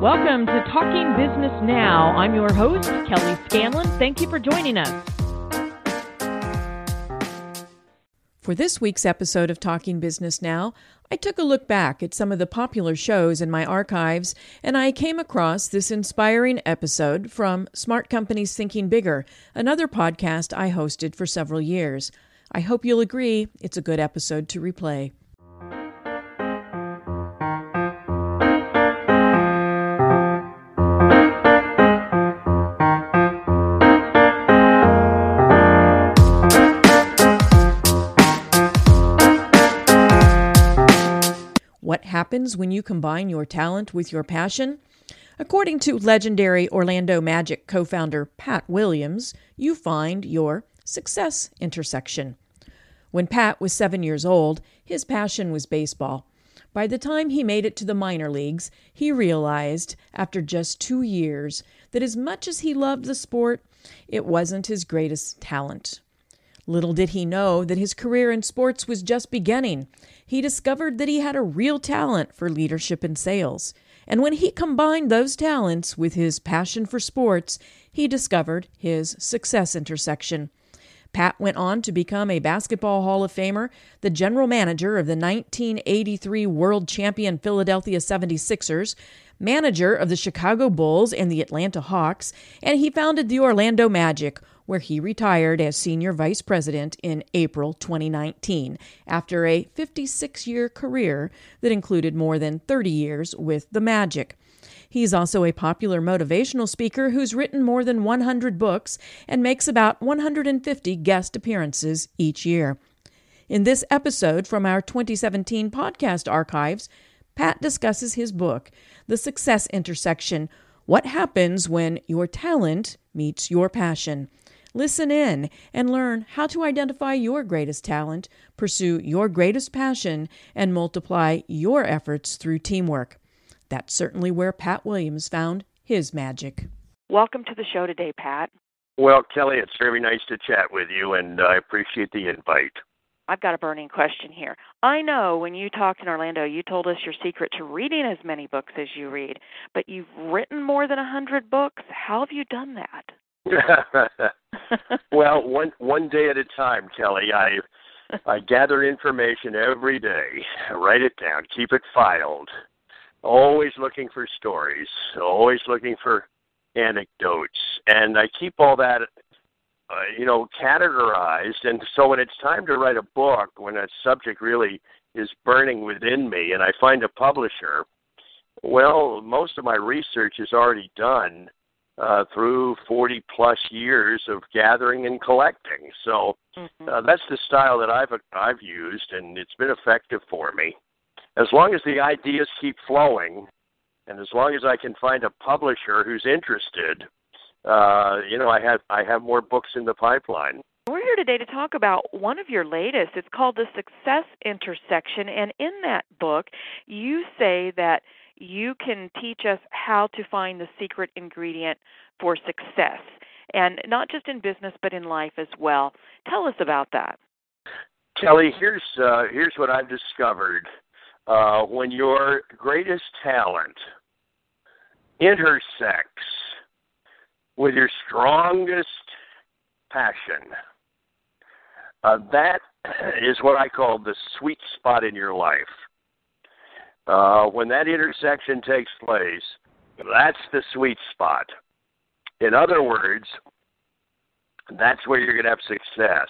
Welcome to Talking Business Now. I'm your host, Kelly Scanlon. Thank you for joining us. For this week's episode of Talking Business Now, I took a look back at some of the popular shows in my archives and I came across this inspiring episode from Smart Companies Thinking Bigger, another podcast I hosted for several years. I hope you'll agree it's a good episode to replay. What happens when you combine your talent with your passion? According to legendary Orlando Magic co founder Pat Williams, you find your success intersection. When Pat was seven years old, his passion was baseball. By the time he made it to the minor leagues, he realized, after just two years, that as much as he loved the sport, it wasn't his greatest talent. Little did he know that his career in sports was just beginning. He discovered that he had a real talent for leadership and sales. And when he combined those talents with his passion for sports, he discovered his success intersection. Pat went on to become a Basketball Hall of Famer, the general manager of the 1983 world champion Philadelphia 76ers, manager of the Chicago Bulls and the Atlanta Hawks, and he founded the Orlando Magic, where he retired as senior vice president in April 2019 after a 56 year career that included more than 30 years with the Magic. He's also a popular motivational speaker who's written more than 100 books and makes about 150 guest appearances each year. In this episode from our 2017 podcast archives, Pat discusses his book, The Success Intersection What Happens When Your Talent Meets Your Passion. Listen in and learn how to identify your greatest talent, pursue your greatest passion, and multiply your efforts through teamwork. That's certainly where Pat Williams found his magic. Welcome to the show today, Pat. Well, Kelly, it's very nice to chat with you, and I appreciate the invite. I've got a burning question here. I know when you talked in Orlando, you told us your secret to reading as many books as you read, but you've written more than a hundred books. How have you done that? well, one one day at a time, Kelly. I I gather information every day, write it down, keep it filed. Always looking for stories, always looking for anecdotes, and I keep all that, uh, you know, categorized. And so when it's time to write a book, when a subject really is burning within me, and I find a publisher, well, most of my research is already done uh, through 40 plus years of gathering and collecting. So mm-hmm. uh, that's the style that I've I've used, and it's been effective for me. As long as the ideas keep flowing, and as long as I can find a publisher who's interested, uh, you know, I have I have more books in the pipeline. We're here today to talk about one of your latest. It's called The Success Intersection. And in that book, you say that you can teach us how to find the secret ingredient for success, and not just in business but in life as well. Tell us about that. Kelly, here's uh, here's what I've discovered. Uh, when your greatest talent intersects with your strongest passion, uh, that is what I call the sweet spot in your life. Uh, when that intersection takes place, that's the sweet spot. In other words, that's where you're going to have success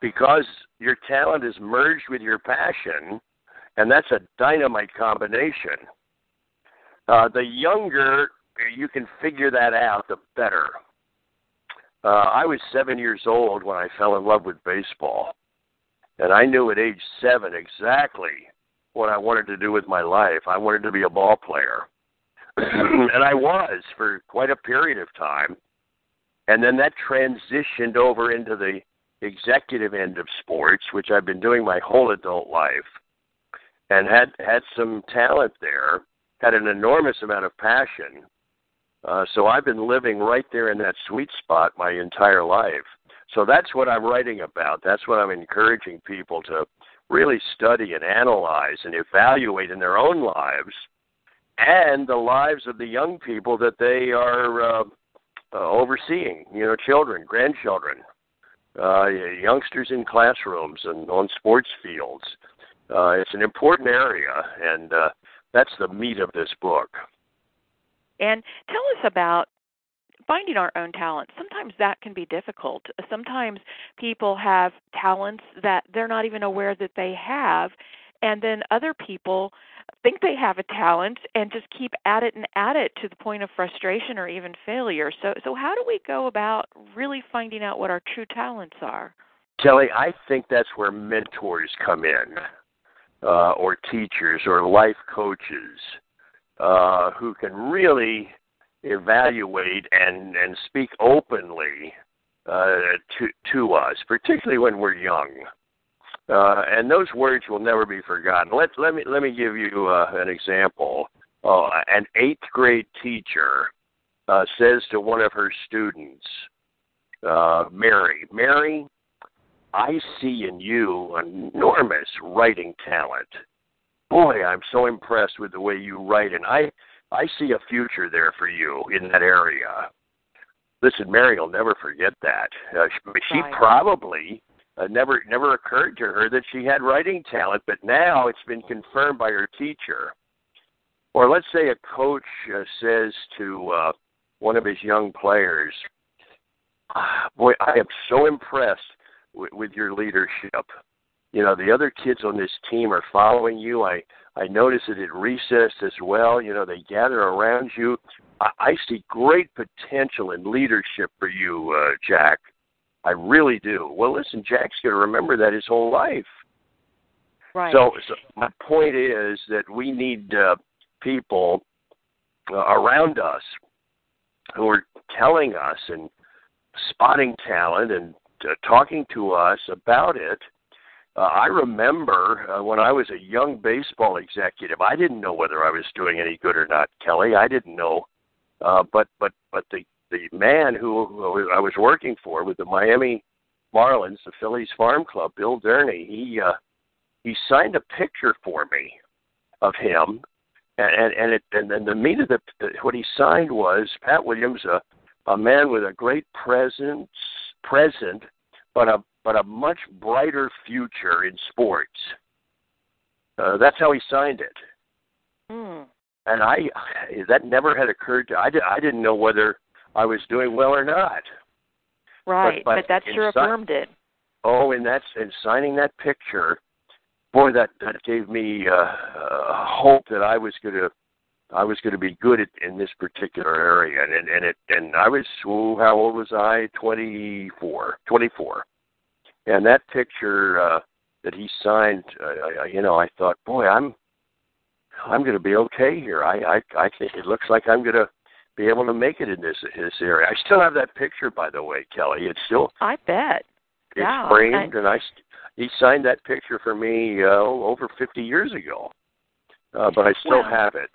because your talent is merged with your passion, and that's a dynamite combination. Uh, the younger you can figure that out, the better. Uh, I was seven years old when I fell in love with baseball, and I knew at age seven exactly what I wanted to do with my life. I wanted to be a ball player. and I was for quite a period of time. And then that transitioned over into the executive end of sports, which I've been doing my whole adult life, and had had some talent there, had an enormous amount of passion. Uh, so I've been living right there in that sweet spot my entire life. So that's what I'm writing about. That's what I'm encouraging people to really study and analyze and evaluate in their own lives and the lives of the young people that they are uh, uh, overseeing. You know, children, grandchildren, uh, youngsters in classrooms and on sports fields. Uh, it's an important area, and uh, that's the meat of this book. And tell us about finding our own talents. Sometimes that can be difficult. Sometimes people have talents that they're not even aware that they have, and then other people think they have a talent and just keep at it and at it to the point of frustration or even failure. So so how do we go about really finding out what our true talents are? Kelly, I think that's where mentors come in, uh, or teachers or life coaches uh, who can really evaluate and and speak openly uh, to to us, particularly when we're young. Uh, and those words will never be forgotten. Let let me let me give you uh, an example. Uh, an eighth grade teacher uh, says to one of her students, uh, Mary, Mary, I see in you enormous writing talent. Boy, I'm so impressed with the way you write, and I I see a future there for you in that area. Listen, Mary will never forget that. Uh, she, she probably uh, never never occurred to her that she had writing talent, but now it's been confirmed by her teacher. Or let's say a coach uh, says to uh, one of his young players, ah, "Boy, I am so impressed with your leadership. You know, the other kids on this team are following you. I I notice it at recess as well. You know, they gather around you. I, I see great potential in leadership for you, uh, Jack." I really do. Well, listen, Jack's going to remember that his whole life. Right. So, so my point is that we need uh, people uh, around us who are telling us and spotting talent and uh, talking to us about it. Uh, I remember uh, when I was a young baseball executive, I didn't know whether I was doing any good or not, Kelly. I didn't know, uh, but but but the the man who, who I was working for with the Miami Marlins, the Phillies Farm Club, Bill Durney, he uh, he signed a picture for me of him, and and it and then the meat of the what he signed was Pat Williams, a a man with a great presence, present, but a but a much brighter future in sports. Uh, that's how he signed it. Mm. And I, that never had occurred to. I, did, I didn't know whether I was doing well or not. Right, but, but, but that sure affirmed it. Oh, and that's in signing that picture, boy, that that gave me uh, uh, hope that I was going to I was going to be good at, in this particular area, and and it and I was oh, how old was I? Twenty four, twenty four, and that picture uh, that he signed, uh, you know, I thought, boy, I'm I'm going to be okay here. I I I think it looks like I'm going to be able to make it in this this area. I still have that picture, by the way, Kelly. It's still. I bet. It's yeah, framed, I, and I he signed that picture for me uh, over 50 years ago, uh, but I still wow. have it.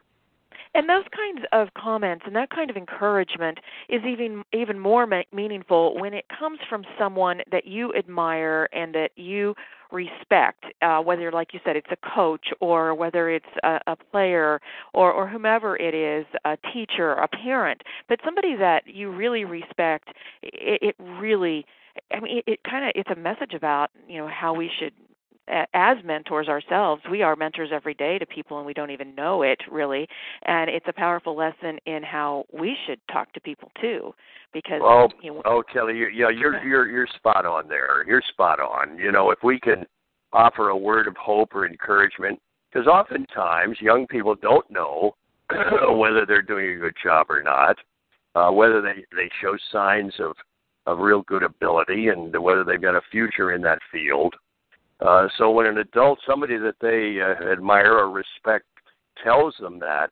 And those kinds of comments and that kind of encouragement is even even more meaningful when it comes from someone that you admire and that you respect, uh, whether, like you said, it's a coach or whether it's a, a player or, or whomever it is, a teacher, a parent, but somebody that you really respect. It, it really, I mean, it, it kind of it's a message about you know how we should as mentors ourselves, we are mentors every day to people and we don't even know it really. And it's a powerful lesson in how we should talk to people too. Because oh, you know, oh Kelly, you, yeah, you're you're you're spot on there. You're spot on. You know, if we can offer a word of hope or encouragement, because oftentimes young people don't know whether they're doing a good job or not, uh, whether they they show signs of of real good ability, and whether they've got a future in that field. Uh, so when an adult, somebody that they uh, admire or respect, tells them that,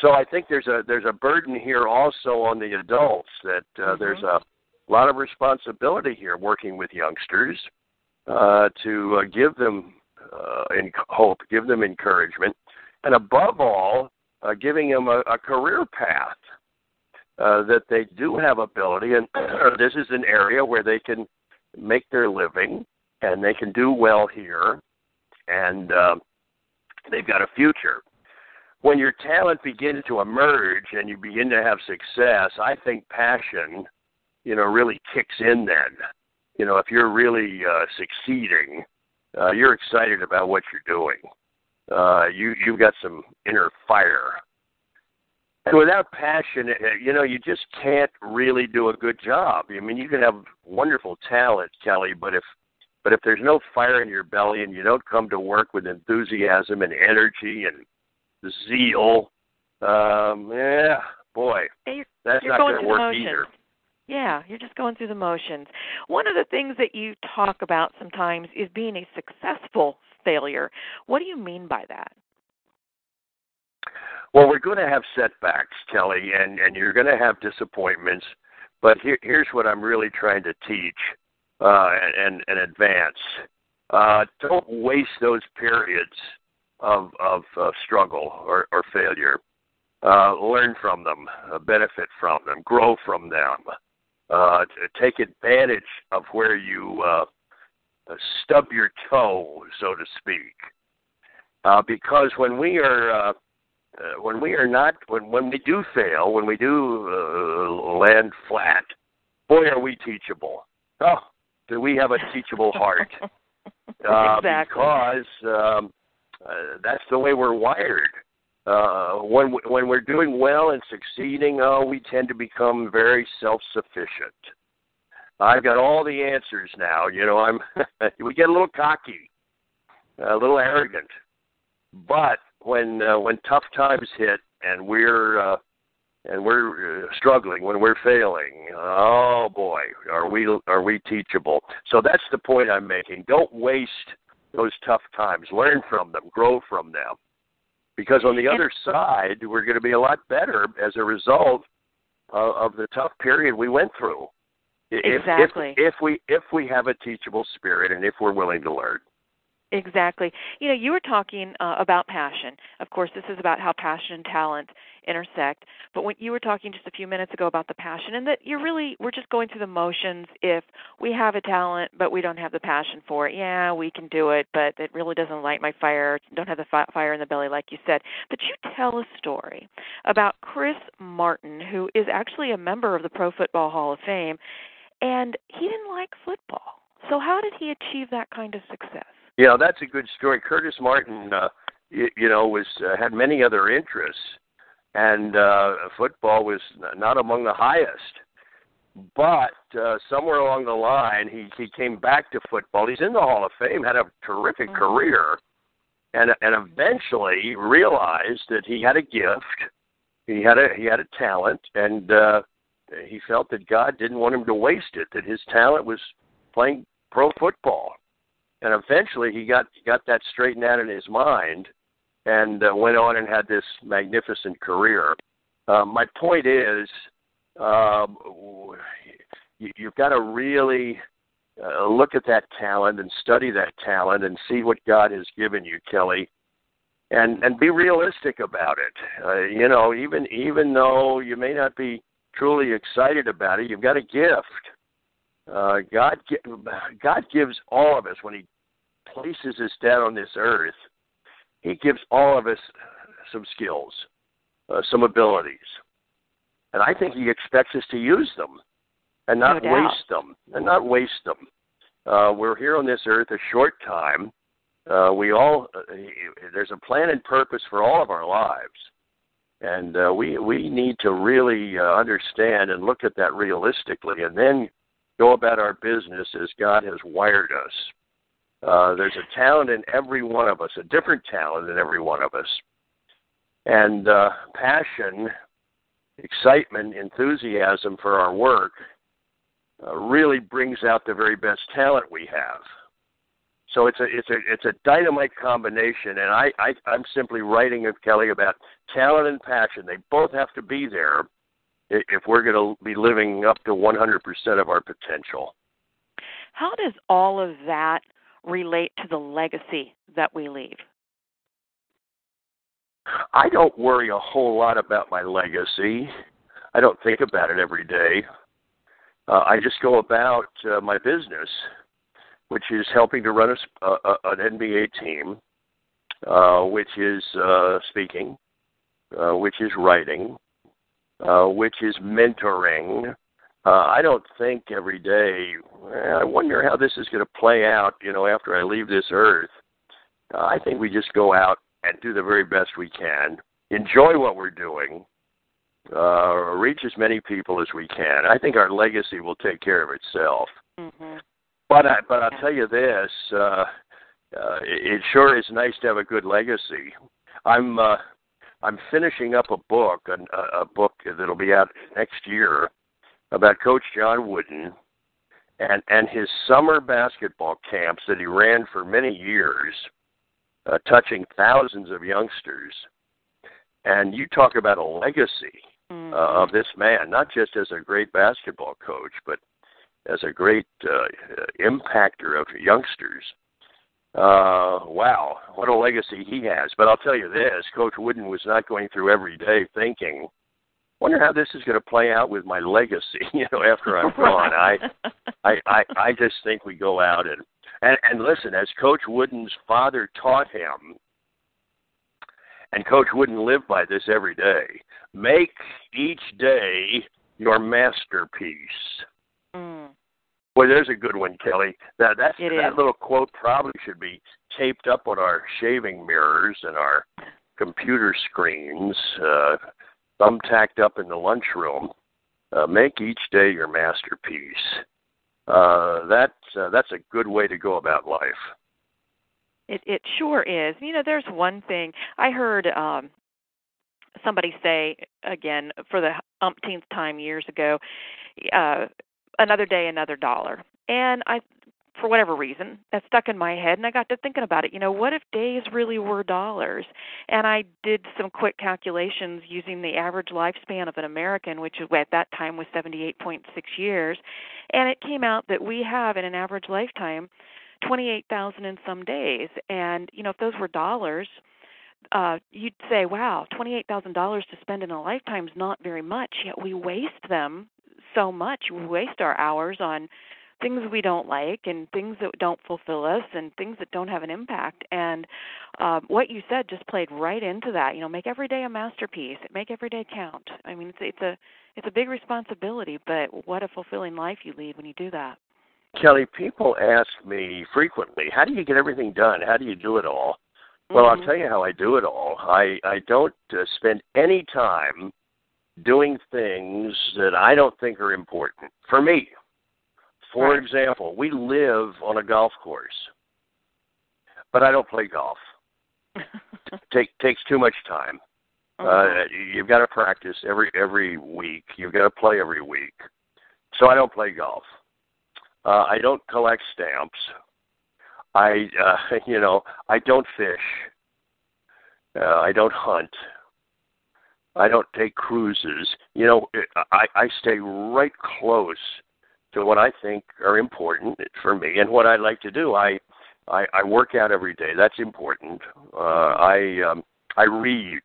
so I think there's a there's a burden here also on the adults that uh, mm-hmm. there's a lot of responsibility here working with youngsters uh, to uh, give them uh, in hope, give them encouragement, and above all, uh, giving them a, a career path uh, that they do have ability, and this is an area where they can make their living and they can do well here, and uh, they've got a future. when your talent begins to emerge and you begin to have success, I think passion, you know, really kicks in then. You know, if you're really uh, succeeding, uh, you're excited about what you're doing. Uh, you you've got some inner fire. And without passion, uh, you know, you just can't really do a good job. I mean, you can have wonderful talent, Kelly, but if but if there's no fire in your belly and you don't come to work with enthusiasm and energy and zeal, um, yeah, boy, you're, that's you're not going to work motions. either. Yeah, you're just going through the motions. One of the things that you talk about sometimes is being a successful failure. What do you mean by that? Well, we're going to have setbacks, Kelly, and and you're going to have disappointments. But here, here's what I'm really trying to teach uh, and and advance. Uh, don't waste those periods of of uh, struggle or, or failure. Uh, learn from them, uh, benefit from them, grow from them. Uh, take advantage of where you uh, stub your toe, so to speak. Uh, because when we are uh, uh, when we are not when when we do fail, when we do uh, land flat, boy, are we teachable. Oh, do we have a teachable heart? Uh, exactly. Because um, uh, that's the way we're wired. Uh, when we, when we're doing well and succeeding, oh, we tend to become very self-sufficient. I've got all the answers now. You know, I'm. we get a little cocky, a little arrogant. But when uh, when tough times hit and we're uh, and we're uh, struggling, when we're failing, oh boy, are we are we teachable? So that's the point I'm making. Don't waste those tough times. Learn from them, grow from them, because on the other side, we're going to be a lot better as a result of, of the tough period we went through. If, Exactly. If, if we if we have a teachable spirit and if we're willing to learn. Exactly. You know, you were talking uh, about passion. Of course, this is about how passion and talent intersect. But when you were talking just a few minutes ago about the passion, and that you're really we're just going through the motions. If we have a talent but we don't have the passion for it, yeah, we can do it, but it really doesn't light my fire. Don't have the fi- fire in the belly, like you said. But you tell a story about Chris Martin, who is actually a member of the Pro Football Hall of Fame, and he didn't like football. So how did he achieve that kind of success? You know, that's a good story. Curtis Martin, uh, you, you know, was uh, had many other interests, and uh, football was not among the highest. But uh, somewhere along the line, he he came back to football. He's in the Hall of Fame, had a terrific Mhm. career, and and eventually realized that he had a gift, he had a he had a talent, and uh, he felt that God didn't want him to waste it. That his talent was playing pro football and eventually he got got that straightened out in his mind and uh, went on and had this magnificent career. Uh, my point is, um, you, you've got to really uh, look at that talent and study that talent and see what God has given you, Kelly, and and be realistic about it. Uh, you know, even even though you may not be truly excited about it, you've got a gift. Uh, God, God gives all of us when He places us down on this earth. He gives all of us some skills, uh, some abilities, and I think He expects us to use them and not No waste them, and not waste them. Uh, we're here on this earth a short time. Uh, we all uh, there's a plan and purpose for all of our lives, and uh, we we need to really uh, understand and look at that realistically, and then go about our business as God has wired us. Uh, there's a talent in every one of us, a different talent in every one of us. And uh, passion, excitement, enthusiasm for our work uh, really brings out the very best talent we have. So it's a it's a it's a dynamite combination, and I, I I'm simply writing of Kelly about talent and passion. They both have to be there if we're going to be living up to 100% of our potential. How does all of that relate to the legacy that we leave? I don't worry a whole lot about my legacy. I don't think about it every day. Uh, I just go about uh, my business, which is helping to run a, s- a- a- an NBA team, uh, which is uh, speaking, uh, which is writing, uh, which is mentoring. Uh, I don't think every day. I wonder how this is going to play out. You know, after I leave this earth, uh, I think we just go out and do the very best we can. Enjoy what we're doing. Uh, reach as many people as we can. I think our legacy will take care of itself. Mm-hmm. But I, but I'll tell you this: uh, uh, it, it sure is nice to have a good legacy. I'm uh, I'm finishing up a book, a, a book that'll be out next year about Coach John Wooden and and his summer basketball camps that he ran for many years, uh, touching thousands of youngsters. And you talk about a legacy Mm-hmm. uh, of this man, not just as a great basketball coach, but as a great uh, impactor of youngsters. Uh, wow, what a legacy he has. But I'll tell you this Coach Wooden was not going through every day thinking, wonder how this is going to play out with my legacy, you know, after I'm gone. I, I, I, I just think we go out and, and, and listen, as Coach Wooden's father taught him, and Coach Wooden lived by this every day. Make each day your masterpiece. Boy, there's a good one, Kelly. That that's It that is. little quote probably should be taped up on our shaving mirrors and our computer screens, uh, thumbtacked up in the lunchroom. Uh, make each day your masterpiece. Uh, that's uh, that's a good way to go about life. It it sure is. You know, there's one thing I heard um somebody say again for the umpteenth time years ago, uh another day another dollar. And I for whatever reason, that stuck in my head and I got to thinking about it. You know, what if days really were dollars? And I did some quick calculations using the average lifespan of an American, which at that time was 78.6 years, and it came out that we have in an average lifetime 28,000 in some days. And, you know, if those were dollars, uh, you'd say, wow, $28,000 to spend in a lifetime is not very much, yet we waste them so much. We waste our hours on things we don't like and things that don't fulfill us and things that don't have an impact. And um, what you said just played right into that. You know, make every day a masterpiece. Make every day count. I mean, it's it's a it's a big responsibility, but what a fulfilling life you lead when you do that. Kelly, people ask me frequently, how do you get everything done? How do you do it all? Well. I'll tell you how I do it all. I I don't uh, spend any time doing things that I don't think are important for me. For Right. example, we live on a golf course, but I don't play golf. Take takes too much time. Uh, you've got to practice every every week. You've got to play every week. So I don't play golf. Uh, I don't collect stamps. I uh, you know I don't fish. Uh, I don't hunt. I don't take cruises. You know I I stay right close to what I think are important for me and what I like to do. I I, I work out every day. That's important. Uh, I um, I read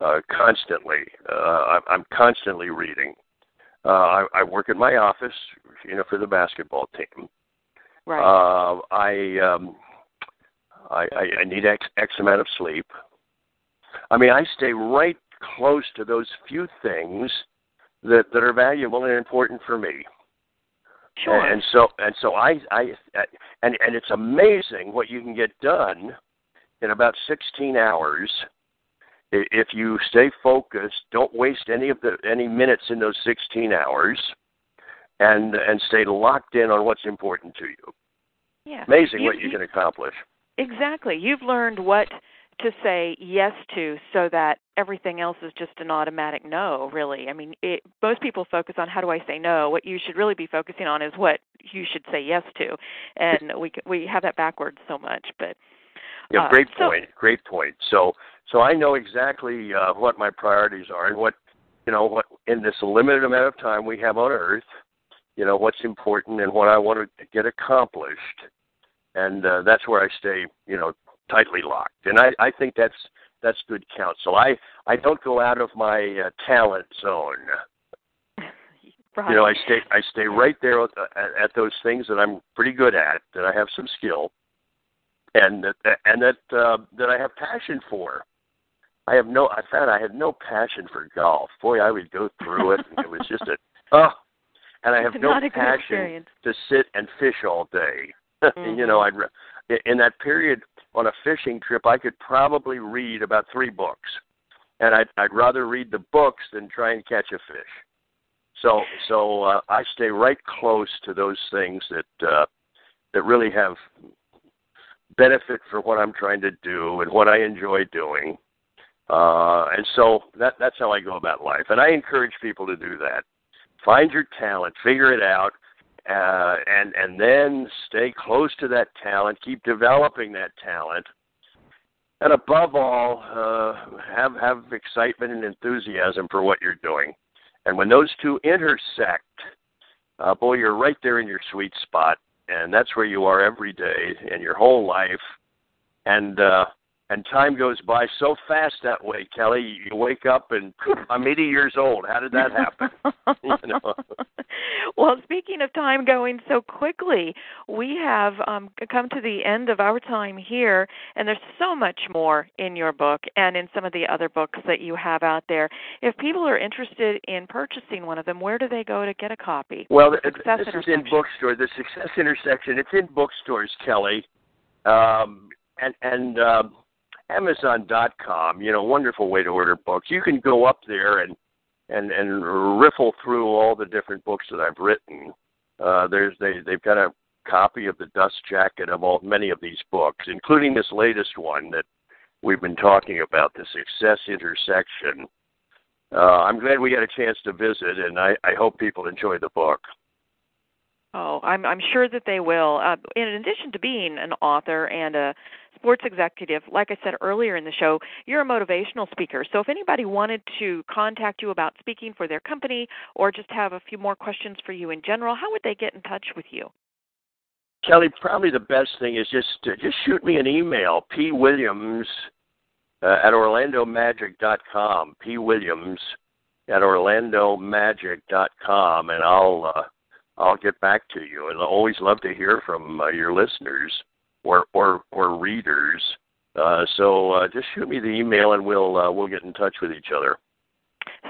uh, constantly. Uh, I'm, I'm constantly reading. Uh, I, I work in my office, you know, for the basketball team. right. Uh, I, um, I I I need X X amount of sleep. I mean, I stay right close to those few things that that are valuable and important for me. sure. And so and so I I and and it's amazing what you can get done in about 16 hours if you stay focused, don't waste any of the any minutes in those 16 hours and and stay locked in on what's important to you. yeah. Amazing You- what you you- can accomplish. Exactly. You've learned what to say yes to so that everything else is just an automatic no, really. I mean, it, most people focus on how do I say no. What you should really be focusing on is what you should say yes to. And we c- we have that backwards so much, but Yeah, Uh, great so- point. Great point. So so I know exactly uh, what my priorities are and what you know what in this limited amount of time we have on Earth, you know what's important and what I want to get accomplished, and uh, that's where I stay, you know, tightly locked. And I I think that's that's good counsel. I I don't go out of my uh, talent zone. right. You know, I stay I stay right there at, at those things that I'm pretty good at, that I have some skill, and that and that uh, that I have passion for. I have no. I found I had no passion for golf. Boy, I would go through it, and it was just a oh. And I have no passion to sit and fish all day. Mm-hmm. you know, I'd in that period on a fishing trip, I could probably read about three books, and I'd I'd rather read the books than try and catch a fish. So so uh, I stay right close to those things that uh, that really have benefit for what I'm trying to do and what I enjoy doing. Uh, and so that that's how I go about life. And I encourage people to do that. Find your talent, figure it out, uh, and and then stay close to that talent. Keep developing that talent, and above all, uh, have have excitement and enthusiasm for what you're doing. And when those two intersect, uh, boy, you're right there in your sweet spot, and that's where you are every day in your whole life. And uh, and time goes by so fast that way, Kelly. You wake up and I'm 80 years old. How did that happen? you know? Well, speaking of time going so quickly, we have um, come to the end of our time here, and there's so much more in your book and in some of the other books that you have out there. If people are interested in purchasing one of them, where do they go to get a copy? Well, this is in bookstore. The Success Intersection. It's in bookstores, Kelly. Um, and and um, Amazon.com, you know, wonderful way to order books. You can go up there and and and riffle through all the different books that I've written. Uh, there's they they've got a copy of the dust jacket of all many of these books, including this latest one that we've been talking about, the Success Intersection. Uh, I'm glad we had a chance to visit, and I, I hope people enjoy the book. Oh, I'm I'm sure that they will. Uh, in addition to being an author and a sports executive, like I said earlier in the show, you're a motivational speaker. So if anybody wanted to contact you about speaking for their company or just have a few more questions for you in general, how would they get in touch with you? Kelly, probably the best thing is just just shoot me an email, p williams uh, at orlandomagic.com, p williams at orlandomagic.com, and I'll uh, I'll get back to you. And I always love to hear from uh, your listeners or or or readers. Uh, so uh, just shoot me the email, and we'll uh, we'll get in touch with each other.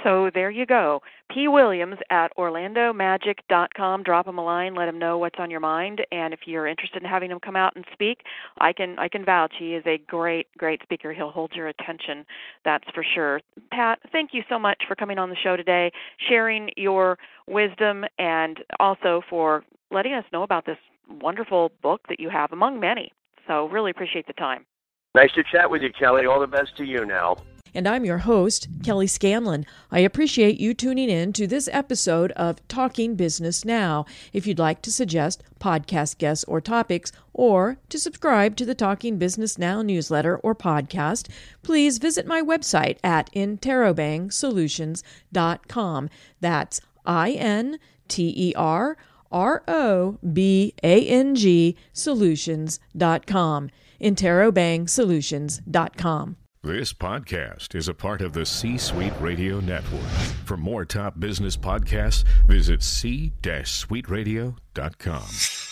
So there you go. P. Williams at OrlandoMagic.com. Drop him a line. Let him know what's on your mind. And if you're interested in having him come out and speak, I can I can vouch he is a great great speaker. He'll hold your attention. That's for sure. Pat, thank you so much for coming on the show today, sharing your wisdom, and also for letting us know about this wonderful book that you have, among many. So really appreciate the time. Nice to chat with you, Kelly. All the best to you now. And I'm your host, Kelly Scanlon. I appreciate you tuning in to this episode of Talking Business Now. If you'd like to suggest podcast guests or topics, or to subscribe to the Talking Business Now newsletter or podcast, please visit my website at interrobangsolutions.com. That's I N T E R R O B A N G solutions.com. Interrobangsolutions.com. This podcast is a part of the C Suite Radio Network. For more top business podcasts, visit c-suiteradio.com.